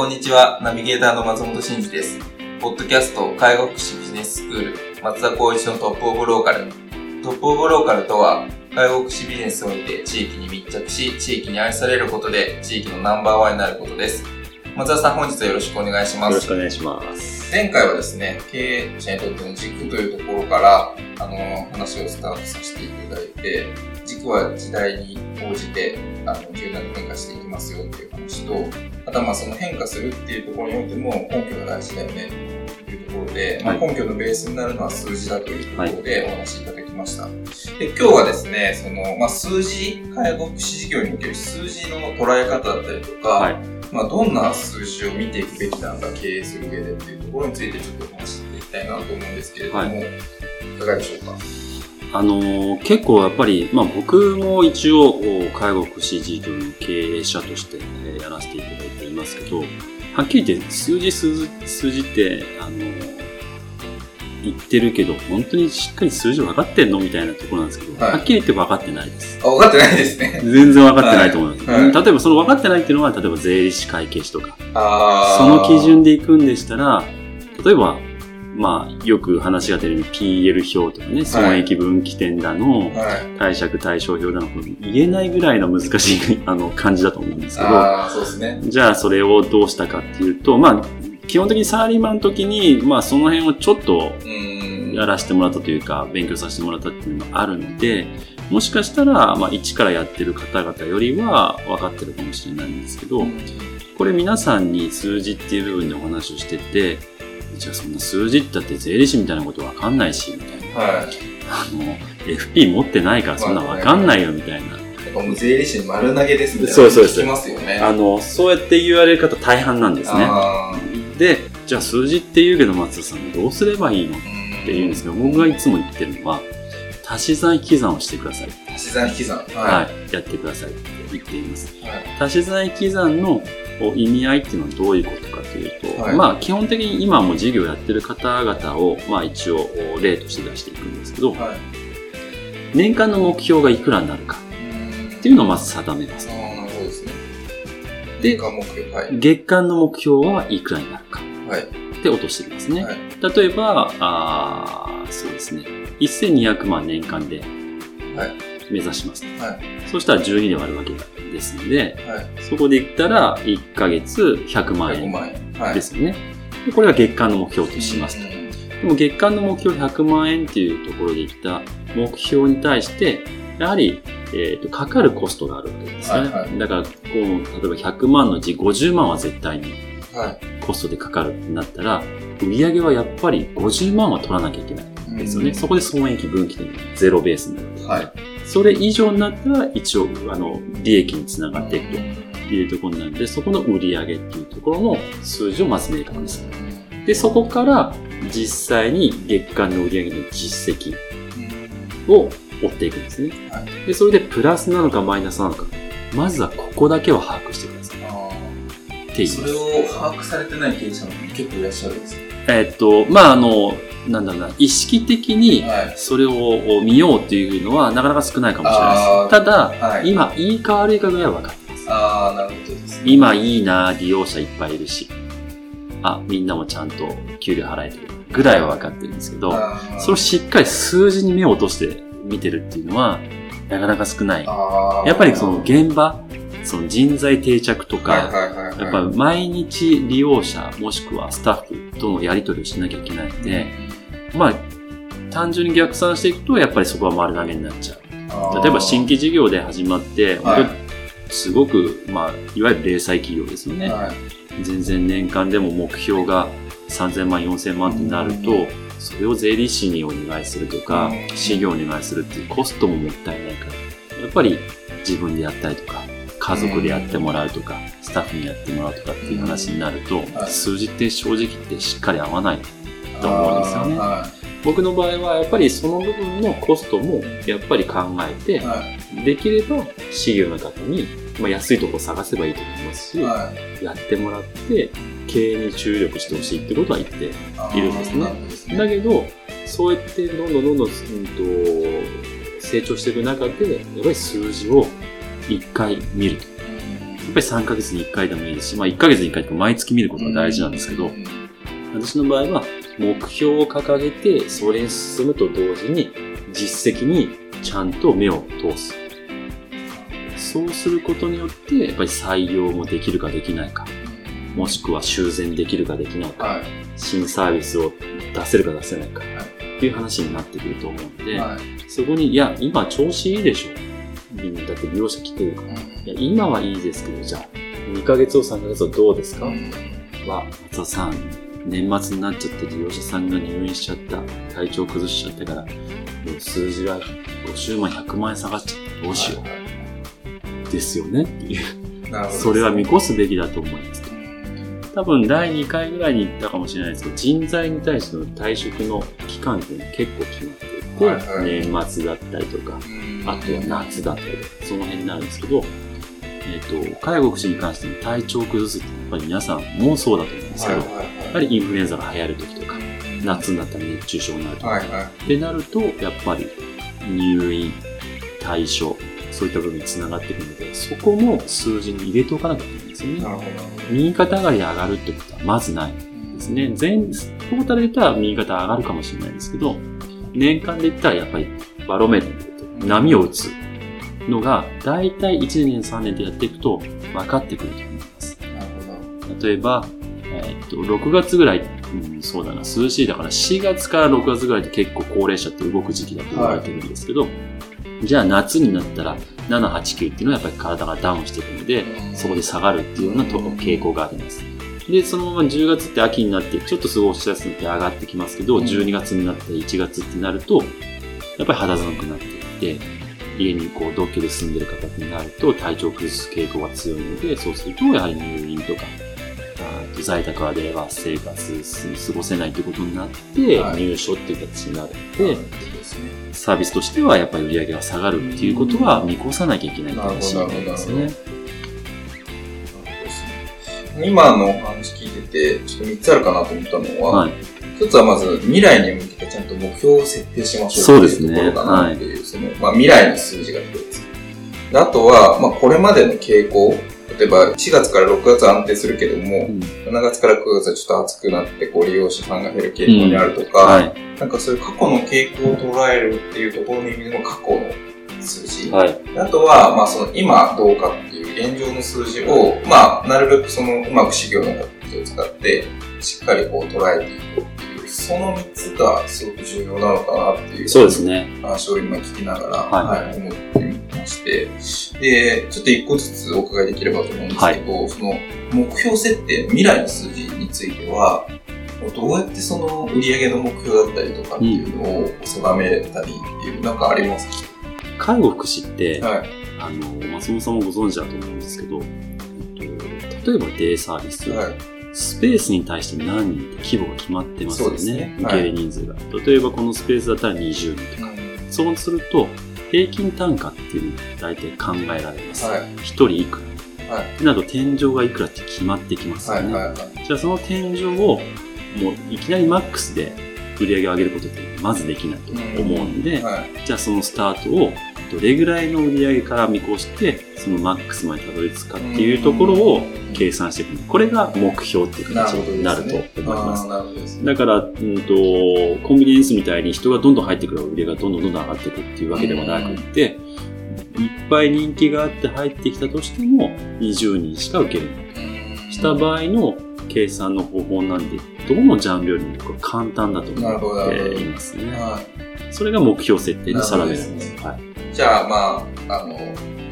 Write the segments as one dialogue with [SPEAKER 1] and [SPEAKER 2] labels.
[SPEAKER 1] こんにちは、ナビゲーターの松本慎二です。ポッドキャスト介護福祉ビジネススクール松田光一のトップオブローカル。トップオブローカルとは、介護福祉ビジネスにおいて地域に密着し、地域に愛されることで地域のナンバーワンになることです。松田さん本日はよろしくお願いします。よ
[SPEAKER 2] ろしくお願いします。
[SPEAKER 1] 前回はですね、経営者にとっての軸というところから、あの、話をスタートさせていただいて、軸は時代に応じて、あの、柔軟に変化していきますよっていう話と、あとはまあその変化するっていうところにおいても根拠が大事だよねというところで、はい、まあ、根拠のベースになるのは数字だというところでお話しいただきました。はい、で今日はですね、その、まあ、数字、介護福祉事業における数字の捉え方だったりとか、はい、まあ、どんな数字を見ていくべきなんだ、経営する上でっていうところについてちょっとお話していきたいなと思うんですけれども、い、いかがでしょうか？
[SPEAKER 2] あの結構やっぱり、まあ、僕も一応介護福祉事業の経営者としてやらせていただいていますけどはっきり言って数字数字数字ってあの言ってるけど本当にしっかり数字分かってんのみたいなところなんですけど、はい、はっきり言って分かってないです。
[SPEAKER 1] あ分かってないですね。
[SPEAKER 2] 全然分かってないと思います。はいはい、例えばその分かってないっていうのは例えば税理士会計士とかその基準でいくんでしたら例えばまあ、よく話が出る PL 表とかね、損益分岐点だの、はい、貸借対照表だの、言えないぐらいの難しいあの感じだと思うんですけど、
[SPEAKER 1] ね。
[SPEAKER 2] じゃあそれをどうしたかっていうと、まあ、基本的にサラリーマンの時に、まあその辺をちょっとやらせてもらったというか、勉強させてもらったっていうのがあるので、もしかしたら、まあ一からやってる方々よりは分かってるかもしれないんですけど、これ皆さんに数字っていう部分でお話をしてて、じゃあそんな数字ってって税理士みたいなことわかんないし、みたいな。はい。あの、FP 持ってないからそんなわかんないよ、みたいな。
[SPEAKER 1] もう税理士丸投げですみたいな。そうそう聞きますよね。
[SPEAKER 2] あの、そうやって言われる方大半なんですね。で、じゃあ数字って言うけど松田さんどうすればいいの？って言うんですけど、僕がいつも言ってるのは、足し算引き算をしてください。
[SPEAKER 1] 足し算引き算、
[SPEAKER 2] はい、はい。やってくださいって言っています。はい、足し算引き算の意味合いっていうのはどういうことかというと、はい、まあ基本的に今も事業やってる方々を、まあ一応例として出していくんですけど、はい、年間の目標がいくらになるかっていうのをまず定めます。あなるほどですね。で、月間目標、はい、月間の目標はいくらになるか。はい。で落としてるんですね。はい、例えば、あそうですね。1200万年間で、はい。目指します。はい、そしたら12で割るわけですので、はい、そこで言ったら1ヶ月100万円ですよね。でこれが月間の目標としますと。でも月間の目標100万円っていうところで言った目標に対して、やはり、えーと、かかるコストがあるわけですね。はいはい、だから、こう、例えば100万のうち50万は絶対にコストでかかるってなったら、売上はやっぱり50万は取らなきゃいけないんですよね。そこで損益分岐点ゼロベースになる。はい。それ以上になったら一応、あの、利益につながっていくというところなんで、そこの売り上げっていうところの数字をまず明確にする。で、そこから実際に月間の売り上げの実績を追っていくんですね。で、それでプラスなのかマイナスなのか、まずはここだけは把握してください。
[SPEAKER 1] っていう。それを把握されてない経営者も結構いらっしゃるんですか？
[SPEAKER 2] えっと、まあ、あの、なんだろうな、意識的にそれを見ようっていうのはなかなか少ないかもしれないです。ただ、はい、今、いいか悪いかぐらいは分かってます。
[SPEAKER 1] ああ、なるほどです、
[SPEAKER 2] ね、今いいな、利用者いっぱいいるし、あ、みんなもちゃんと給料払えてるぐらいは分かってるんですけど、それをしっかり数字に目を落として見てるっていうのは、なかなか少ない。やっぱりその現場、その人材定着とか、やっぱ毎日利用者もしくはスタッフとのやり取りをしなきゃいけないので、まあ、単純に逆算していくと、やっぱりそこは丸投げになっちゃう。例えば新規事業で始まって、はい、すごく、まあ、いわゆる零細企業ですよね。はい、全然年間でも目標が3000万、4000万ってなると、それを税理士にお願いするとか、事業お願いするっていうコストももったいないから、やっぱり自分でやったりとか、家族でやってもらうとか、スタッフにやってもらうとかっていう話になると、数字って正直ってしっかり合わないと思うんですよね。僕の場合はやっぱりその部分のコストもやっぱり考えて、できれば事業の方に、まあ、安いところ探せばいいと思いますし、やってもらって経営に注力してほしいってことは言っているんですね。だけど、そうやってどんどんどんどん、うん、と成長していく中で、やっぱり数字を1回見ると。やっぱり3ヶ月に1回でもいいですし、まあ1ヶ月に1回とか毎月見ることが大事なんですけど、私の場合は目標を掲げて、それに進むと同時に実績にちゃんと目を通す。そうすることによって、やっぱり採用もできるかできないか、もしくは修繕できるかできないか、はい、新サービスを出せるか出せないか、っていう話になってくると思うので、はい、そこに、いや、今調子いいでしょ。だって利用者来てるから。いや、今はいいですけど、じゃあ、2ヶ月を3ヶ月をどうですか、うん、は、松田さん、年末になっちゃって利用者さんが入院しちゃった、体調崩しちゃったから、もう数字が50万、100万円下がっちゃった。どうしよう。ですよねっていう。それは見越すべきだと思います。多分第2回ぐらいに言ったかもしれないですけど、人材に対しての退職の期間って結構決まってはい。はい、年末だったりとか、あとは夏だったりとか、その辺になるんですけど、えっ、ー、と、介護福祉に関しても体調を崩すってやっぱり皆さんもそうだと思うんですけど、はいはいはい、やっぱりインフルエンザが流行る時とか、夏になったら熱中症になるとか、はいはい、ってなると、やっぱり入院、対処、そういった部分につながっていくので、そこも数字に入れておかなきゃいけないんですよね。右肩上がりで上がるってことはまずないですね。全、トータルで言ったら右肩上がるかもしれないですけど、年間で言ったらやっぱりバロメーター波を打つのが、だいたい1年、3年でやっていくと分かってくると思います。なるほど。例えば、えー、っと、6月ぐらい、うん、そうだな、涼しいだから4月から6月ぐらいって結構高齢者って動く時期だと言われてるんですけど、はい、じゃあ夏になったら7、8、9っていうのはやっぱり体がダウンしていくので、そこで下がるっていうような傾向があります。で、そのまま10月って秋になって、ちょっと過ごしやすくて上がってきますけど、12月になって1月ってなると、やっぱり肌寒くなってて、家にこう同居で住んでる方になると体調崩す傾向が強いので、そうするとやはり入院とか、あ在宅はでは生活過ごせないということになって、入所っていう形になるので、サービスとしてはやっぱり売り上げが下がるっていうことは見越さなきゃいけないって話になりますね。
[SPEAKER 1] 今の話聞いてて、ちょっと3つあるかなと思ったのは、はい。一つはまず未来に向けてちゃんと目標を設定しましょうっていうところかなっていう、そ、ねはい、の、まあ未来の数字が一つ。あとは、まあこれまでの傾向、例えば4月から6月は安定するけども、うん、7月から9月はちょっと暑くなってこう利用者さんが減る傾向にあるとか、うん。はい、なんかそういう過去の傾向を捉えるっていうところの意味でも過去の数字。はい、あとは、まあその今どうかっ現状の数字を、まあなるべくそのうまく修行の形を使ってしっかりこう捉えていくその3つがすごく重要なのかなっていう
[SPEAKER 2] そうですね。
[SPEAKER 1] 話を今聞きながら、はい、はい、思ってまして、で、ちょっと一個ずつお伺いできればと思うんですけど、はい、その目標設定、未来の数字については、どうやってその売上の目標だったりとかっていうのを定めたりっていう、なんかありますか？
[SPEAKER 2] 介護福祉って、はい、あの、松本さんもご存知だと思うんですけど、例えばデイサービス、はいスペースに対して何人って規模が決まってますよね。ね受け入れ人数が、はい。例えばこのスペースだったら20人とか。うん、そうすると、平均単価っていうのが大体考えられます。はい、1人いくら。はい、など天井がいくらって決まってきますよね。はいはいはい、じゃあその天井をもういきなりマックスで売り上げを上げることってまずできないと思うんで、うんはい、じゃあそのスタートをどれぐらいの売り上げから見越して、そのマックスまでたどり着くかっていうところを計算していく。これが目標っていう形になると思います。すね、だから、うんと、コンビニエンスみたいに人がどんどん入ってくる売り上げがどんどんどんどん上がっていくっていうわけではなくて、ぱい人気があって入ってきたとしても、20人しか受ける。した場合の計算の方法なんで、どのジャンルよりも簡単だと思っていますね。はい、それが目標設定で定めるんです。はい、
[SPEAKER 1] じゃあ、まあ、あの、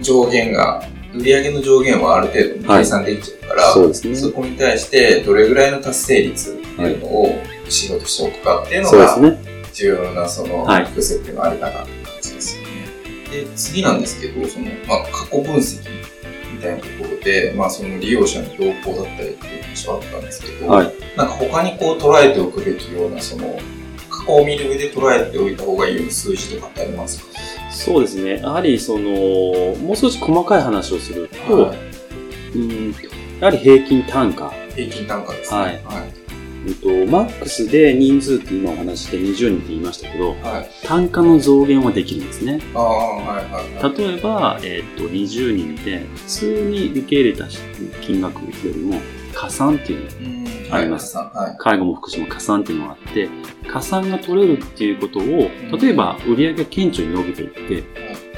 [SPEAKER 1] 上限が、売上の上限はある程度計算できちゃうから、はい、そうですね、そこに対してどれぐらいの達成率っていうのを仕事しておくかっていうのが、重要なその、目標設定のあり方って感じですよね。で、次なんですけど、その、まあ、過去分析みたいなところで、まあ、その利用者の動向だったりっていう話はあったんですけど、はい、なんか他にこう捉えておくべきような、その、過去を見る上で捉えておいた方がいいような数字とかってありますか？
[SPEAKER 2] そうですね。やはり、その、もう少し細かい話をすると、はい、うんやはり平均単価。
[SPEAKER 1] 平均単価ですね。はい。はい
[SPEAKER 2] えっと、マックスで人数って今お話して20人って言いましたけど、はい、単価の増減はできるんですね。あはいはいはい、例えば、えっと、20人で普通に受け入れた金額よりも加算っていうのがあります。はい、介護も福祉も加算っていうのがあって、加算が取れるっていうことを、例えば売上が顕著に伸びていって、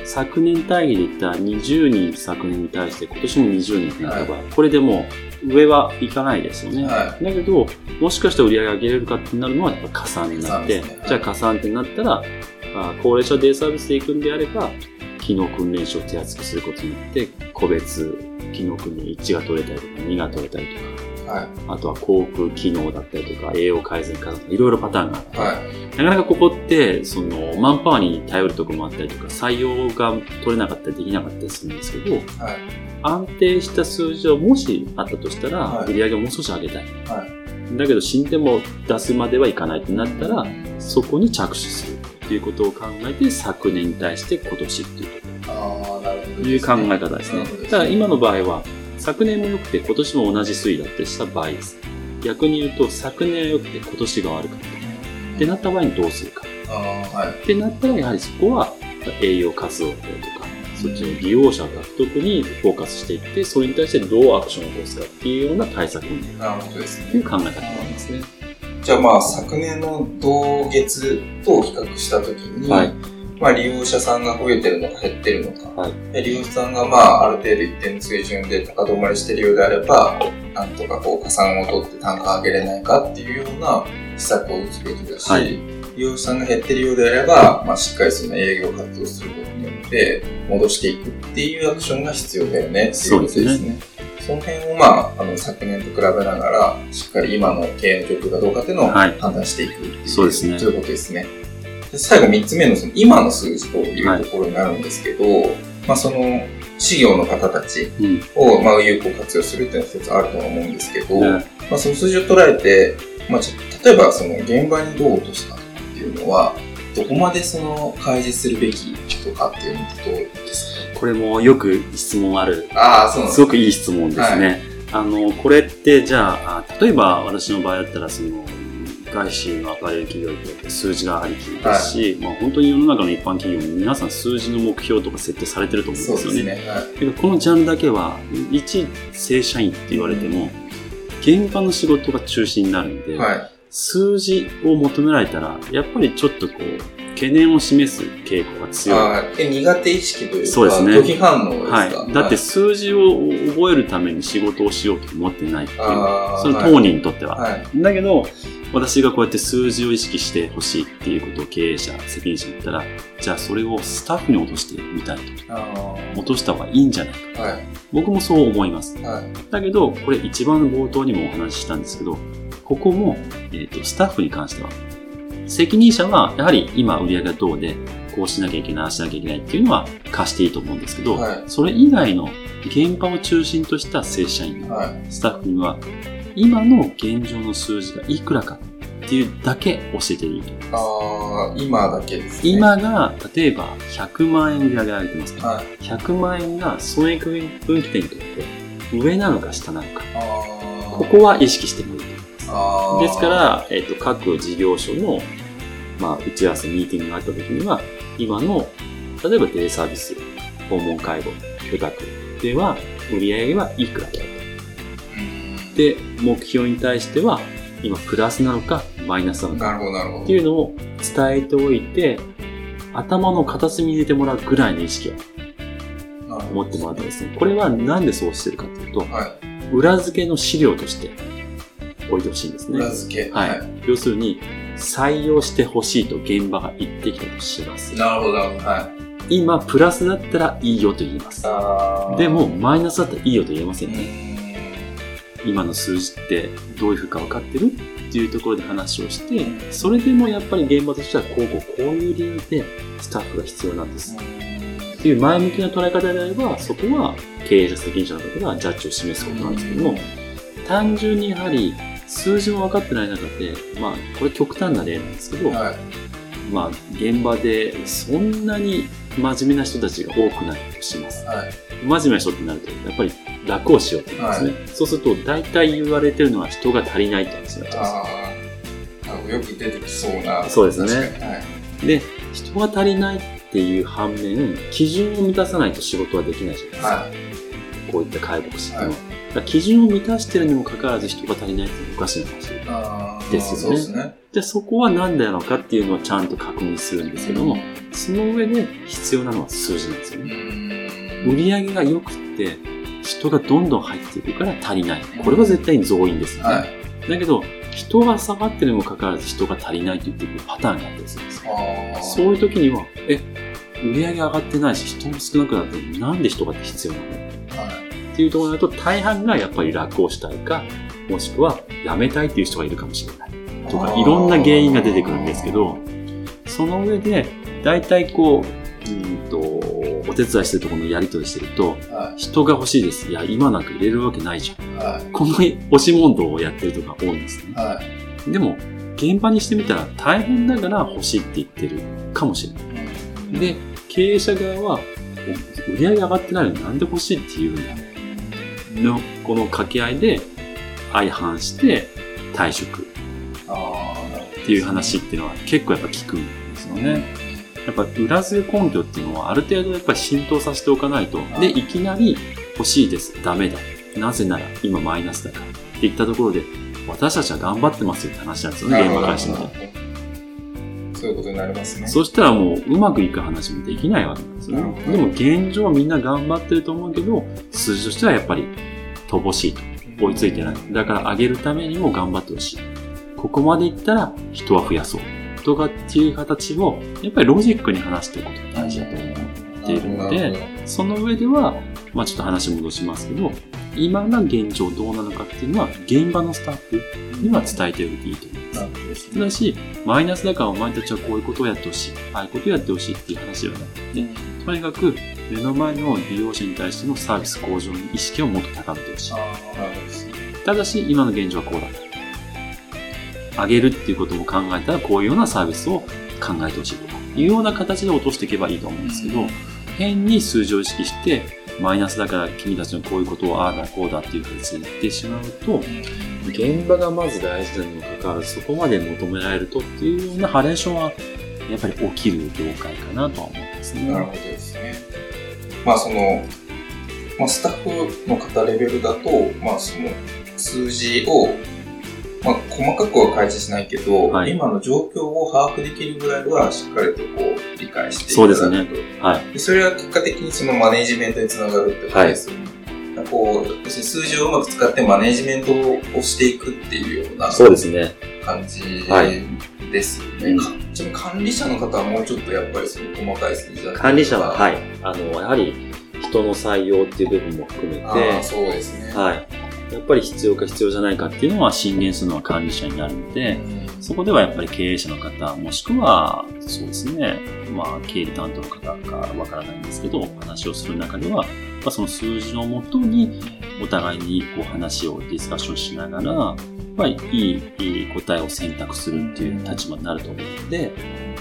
[SPEAKER 2] 昨年対比で言った20人昨年に対して今年も20人ってなった場合、これでも上はいかないですよね。はい、だけど、もしかして売り上げ上げれるかってなるのはやっぱ加算になって、ね、じゃあ加算ってなったら、あ高齢者デイサービスで行くんであれば、機能訓練士を手厚くすることによって、個別機能訓練1が取れたりとか2が取れたりとか、はい、あとは航空機能だったりとか、栄養改善かいろいろパターンがあって、はい、なかなかここって、その、マンパワーに頼るところもあったりとか、採用が取れなかったりできなかったりするんですけど、はい、安定した数字をもしあったとしたら、売り上げをもう少し上げたい。だけど、進展も出すまではいかないってなったら、そこに着手するっていうことを考えて、昨年に対して今年っていうという考え方ですね。ただ今の場合は、昨年も良くて今年も同じ推移だってした場合です。逆に言うと、昨年は良くて今年が悪かった。ってなった場合にどうするか。はい、ってなったら、やはりそこは栄養活動だとか、そっちの利用者獲得にフォーカスしていって、それに対してどうアクションを起こすかっていうような対策になるという考え方になりますね。
[SPEAKER 1] じゃあまあ昨年の同月と比較したときに、はい、まあ、利用者さんが増えてるのか減ってるのか、はい、利用者さんがまあある程度一定の水準で高止まりしてるようであれば、なんとかこう加算を取って単価上げれないかっていうような施策を打つべきだし、はい、利用者さんが減ってるようであれば、まあ、しっかりその営業活動することによって戻していくっていうアクションが必要だよねっていうことですね。その辺をまあ、あの、昨年と比べながら、しっかり今の経営の状況がどうかっていうのを判断していくそうですね。ということですね。で最後3つ目のその今の数字というところになるんですけど、はい、まあその、事業の方たちを、まあ、有効活用するっていうのは一つあるとは思うんですけど、まあ、その数字を捉えて、まあ、例えばその現場にどう落としたっていうのは、どこまでその開示するべきとかっていうのってどうです
[SPEAKER 2] か？これもよく質問ある。ああ、そうなんです、すごくいい質問ですね。はい、あの、これってじゃあ、例えば私の場合だったら、その、外資のアパレル企業って数字がありきですし、はい、まあ、本当に世の中の一般企業も皆さん数字の目標とか設定されてると思うんですよね。ね。はい、けどこのジャンルだけは一正社員って言われても、現場の仕事が中心になるんで、はい、数字を求められたらやっぱりちょっとこう懸念を示す傾向が強い。あ
[SPEAKER 1] 苦手意識というか、そうですね。拒否反応ですか、
[SPEAKER 2] はい、だって数字を覚えるために仕事をしようと思ってないっていう、その当人にとっては。はい、だけど、私がこうやって数字を意識してほしいっていうことを経営者、責任者に言ったら、じゃあそれをスタッフに落としてみたいと。落とした方がいいんじゃないか。はい、僕もそう思います。はい、だけど、これ一番冒頭にもお話ししたんですけど、ここも、えっ、ー、と、スタッフに関しては、責任者はやはり今売り上げがどうで、こうしなきゃいけない、ああしなきゃいけないっていうのは貸していいと思うんですけど、はい、それ以外の現場を中心とした正社員、はい、スタッフには今の現状の数字がいくらかっていうだけ教えていいと
[SPEAKER 1] ああ、今だけです
[SPEAKER 2] ね。今が、例えば100万円売り上げ上げてますから、はい、100万円が損益分岐点にとって上なのか下なのか。ここは意識してもいいと思います。ですから、えっ、ー、と、各事業所の、まあ、打ち合わせ、ミーティングがあった時には、今の、例えばデイサービス、訪問介護、許諾では、売り上げはいくらだと。で、目標に対しては、今プラスなのかマイナスなのかっていうのを伝えておいて、頭の片隅に入れてもらうぐらいの意識は思ってもらうとですね、これはなんでそうしてるかというと、はい、裏付けの資料として置いてほしいんですね。
[SPEAKER 1] 裏付け。
[SPEAKER 2] はい。はい、要するに、採用してほしいと現場が言ってきたとします。
[SPEAKER 1] なるほど、はい。
[SPEAKER 2] 今、プラスだったらいいよと言います。でも、マイナスだったらいいよと言えませんね。今の数字ってどういうふうか分かってるっていうところで話をして、それでもやっぱり現場としてはこうこうこういう理由でスタッフが必要なんです。っていう前向きな捉え方であれば、そこは経営者責任者の方がジャッジを示すことなんですけども、単純にやはり数字も分かってない中で、まあ、これ極端な例なんですけど、はい、まあ、現場でそんなに真面目な人たちが多くないとします。はい、真面目な人ってなると、やっぱり楽をしようって言うんですね。はい、そうすると、大体言われてるのは人が足りないって話になっちゃ
[SPEAKER 1] うんですよ。よく出てきそうな。
[SPEAKER 2] そうですね。はい、で、人が足りないっていう反面、基準を満たさないと仕事はできないじゃないですか。はい、こういった介護士っていうのは。基準を満たしてるにもかかわらず人が足りないっていうのはおかしい話ですよね。そね。で、そこは何なのかっていうのはちゃんと確認するんですけども、その上で必要なのは数字なんですよね。売り上げが良くて、人がどんどん入っていくから足りない。これは絶対に増員ですよね。はい、だけど、人が下がってるにもかかわらず人が足りないと言ってくるパターンがあったりするんですそういう時には、え、売り上げ上がってないし人も少なくなってる。なんで人が必要なの、はい、っていうところだと大半がやっぱり楽をしたいか、もしくは辞めたいっていう人がいるかもしれない。とか、いろんな原因が出てくるんですけど、その上で、大体こう、うんと、お手伝いしてるところのやり取りしてると、はい、人が欲しいです。いや、今なんか入れるわけないじゃん。はい、この押し問答をやってるとか多いんですね。はい、でも、現場にしてみたら大変だから欲しいって言ってるかもしれない。で、経営者側は、売り上げ上がってないのになんで欲しいって言うんだの、この掛け合いで相反して退職っていう話っていうのは結構やっぱ聞くんですよね。やっぱ裏付け根拠っていうのはある程度やっぱり浸透させておかないと、で、いきなり欲しいです、ダメだ。なぜなら今マイナスだから。っていったところで、私たちは頑張ってますよって話なんですよね、現場からしてみて。
[SPEAKER 1] いうことになりますね。
[SPEAKER 2] そしたらもううまくいく話もできないわけなんですよね。でも現状みんな頑張ってると思うけど、数字としてはやっぱり乏しいと。追いついてない。だから上げるためにも頑張ってほしい。ここまでいったら人は増やそう。とかっていう形を、やっぱりロジックに話していくことが大事だと思っているので、その上では、まあちょっと話戻しますけど、今の現状どうなのかっていうのは、現場のスタッフには伝えておいていいと思います。ただし、マイナスだからお前たちはこういうことをやってほしい、ああいうことをやってほしいっていう話ではなくて、とにかく目の前の利用者に対してのサービス向上の意識をもっと高めてほしい。ただし、今の現状はこうだと。上げるっていうことも考えたら、こういうようなサービスを考えてほしいとか、いうような形で落としていけばいいと思うんですけど、変に数字を意識して、マイナスだから君たちのこういうことをああだこうだっていうふうに言ってしまうと、現場がまず大事なにもかかわらず、そこまで求められるとっていうようなハレーションは、やっぱり起きる業界かなとは思いますね。
[SPEAKER 1] なるほどですね。まあその、まあ、スタッフの方レベルだと、まあその数字をまあ、細かくは開示しないけど、はい、今の状況を把握できるぐらいはしっかりとこう理解していただくと。そうですね。はい。それは結果的にそのマネジメントにつながるってことですよね。はい、こう、数字をうまく使ってマネジメントをしていくっていうような
[SPEAKER 2] そうですね。
[SPEAKER 1] 感じですよね。はい、ちなみに管理者の方はもうちょっとやっぱりその細かい数字だ
[SPEAKER 2] 管理者は、はい。あの、やはり人の採用っていう部分も含めて、
[SPEAKER 1] そうですね。
[SPEAKER 2] はい。やっぱり必要か必要じゃないかっていうのは進言するのは管理者になるので、そこではやっぱり経営者の方、もしくは、そうですね、まあ、経理担当の方かわからないんですけど、話をする中では、まあ、その数字をもとに、お互いにこう話をディスカッションしながら、まあ、いい答えを選択するっていう立場になると思うので、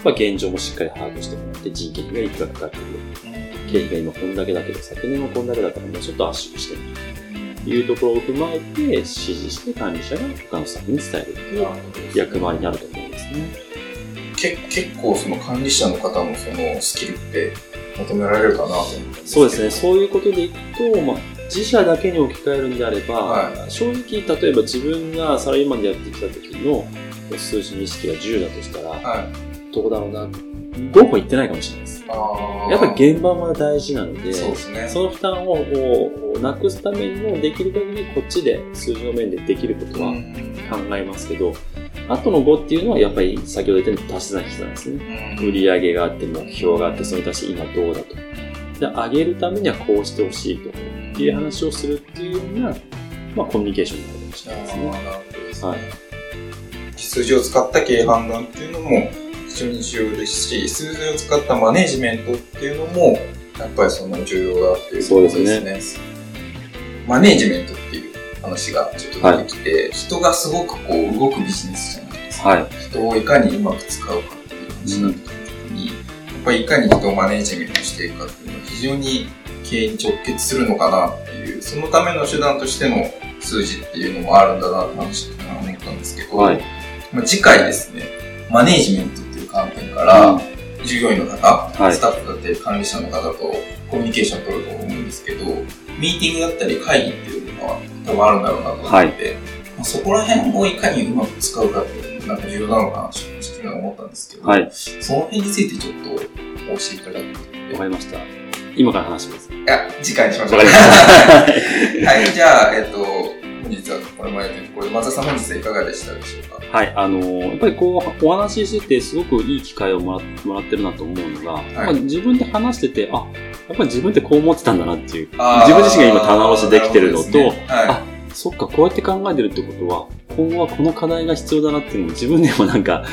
[SPEAKER 2] まあ、現状もしっかり把握してもらって、人件費がいくらかかってくる。経費が今こんだけだけど、昨年はこんだけだからもうちょっと圧縮してる。いうところを踏まえて指示して管理者が他のスタッフに伝えるという役割になると思うんですね。
[SPEAKER 1] け結構その管理者の方のそのスキルって求められるかなと思って
[SPEAKER 2] そうですね。そういうことでいくと、まあ、自社だけに置き換えるんであれば、はい、正直例えば自分がサラリーマンでやってきた時の数字の意識が10だとしたら、はいどうだろうな。5歩行ってないかもしれないです。やっぱり現場は大事なので、
[SPEAKER 1] そうですね、
[SPEAKER 2] その負担をなくすためにもできる限りこっちで数字の面でできることは考えますけど、後の5っていうのはやっぱり先ほど言ったように足し算引き算ですね。売り上げがあって目標があって、それに対して今どうだと。で、上げるためにはこうしてほしいと。っていう話をするっていうような、まあコミュニケーションになるかもしれないですね。はい。
[SPEAKER 1] 数字を使った経営判断っていうのも非常に重要ですし、数字を使ったマネジメントっていうのも、やっぱりその重要だっていうことですね。すねマネジメントっていう話がちょっと出てきて、はい、人がすごくこう動くビジネスじゃないですか。はい、人をいかにうまく使うかっていう話になった時に、やっぱりいかに人をマネジメントしていくかっていうのは非常に経営に直結するのかなっていう、そのための手段としての数字っていうのもあるんだなって話って思ったんですけど、はい、まあ、次回ですね、マネジメント観点から、うん従業員の方、はい、スタッフだったり管理者の方とコミュニケーションを取ると思うんですけど、ミーティングだったり会議っていうのは多分あるんだろうなと思って、はい、まあ、そこら辺をいかにうまく使うかっていうのがなんか重要なのかなと思ったんですけど、はい、その辺についてちょっと教えていただく
[SPEAKER 2] わかりました。今から話します。
[SPEAKER 1] いや、次回にしましょう。はい、じゃあ、えっと、本日はこれまでとこれ松田さん本日はいかがでしたでしょうか？はい、あの
[SPEAKER 2] ー、やっぱりこう、お話ししててすごくいい機会をもらもらってるなと思うのが、はい、自分で話してて、あ、やっぱり自分ってこう思ってたんだなっていう、自分自身が今棚卸しできてるのと、ね。はい、あ、そっか、こうやって考えてるってことは、今後はこの課題が必要だなっていうのを自分でもなんか、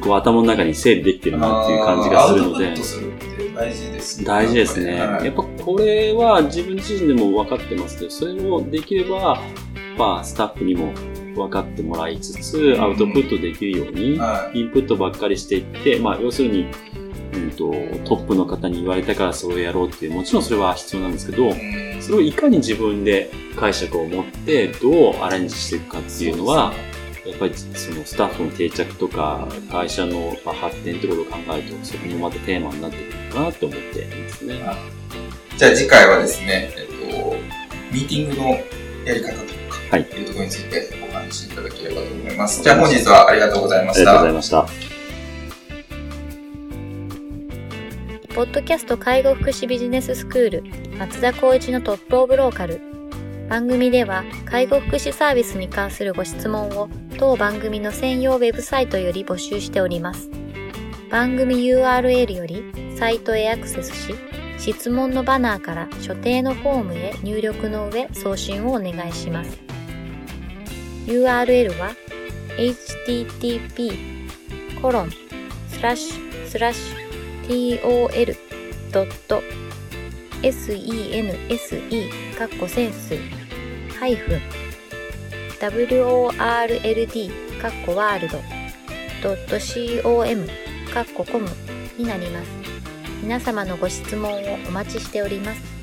[SPEAKER 2] こう頭の中に整理できてるなっていう感じがするので。
[SPEAKER 1] 大事です
[SPEAKER 2] ね。大事ですね。やっぱこれは自分自身でも分かってますけど、それをできれば、まあ、スタッフにも分かってもらいつつ、アウトプットできるように、インプットばっかりしていって、まあ、要するに、うんと、トップの方に言われたからそれをやろうっていう、もちろんそれは必要なんですけど、それをいかに自分で解釈を持って、どうアレンジしていくかっていうのは、やっぱりそのスタッフの定着とか、会社の発展ってことを考えると、そこもまたテーマになってくるかなと思っていますね。
[SPEAKER 1] じゃあ次回はですね、えっと、ミーティングのやり方とはい、というところについてお話しいただければと思います。じゃあ本日はありがとうございました。
[SPEAKER 2] ありがとうございました。
[SPEAKER 3] ポッドキャスト介護福祉ビジネススクール松田光一のトップオブローカル番組では介護福祉サービスに関するご質問を当番組の専用ウェブサイトより募集しております。番組 URL よりサイトへアクセスし質問のバナーから所定のフォームへ入力の上送信をお願いします。URL は http://tol.com sense カッコセンスハイフン world かっこワールド .com かっこコムになります。皆様のご質問をお待ちしております。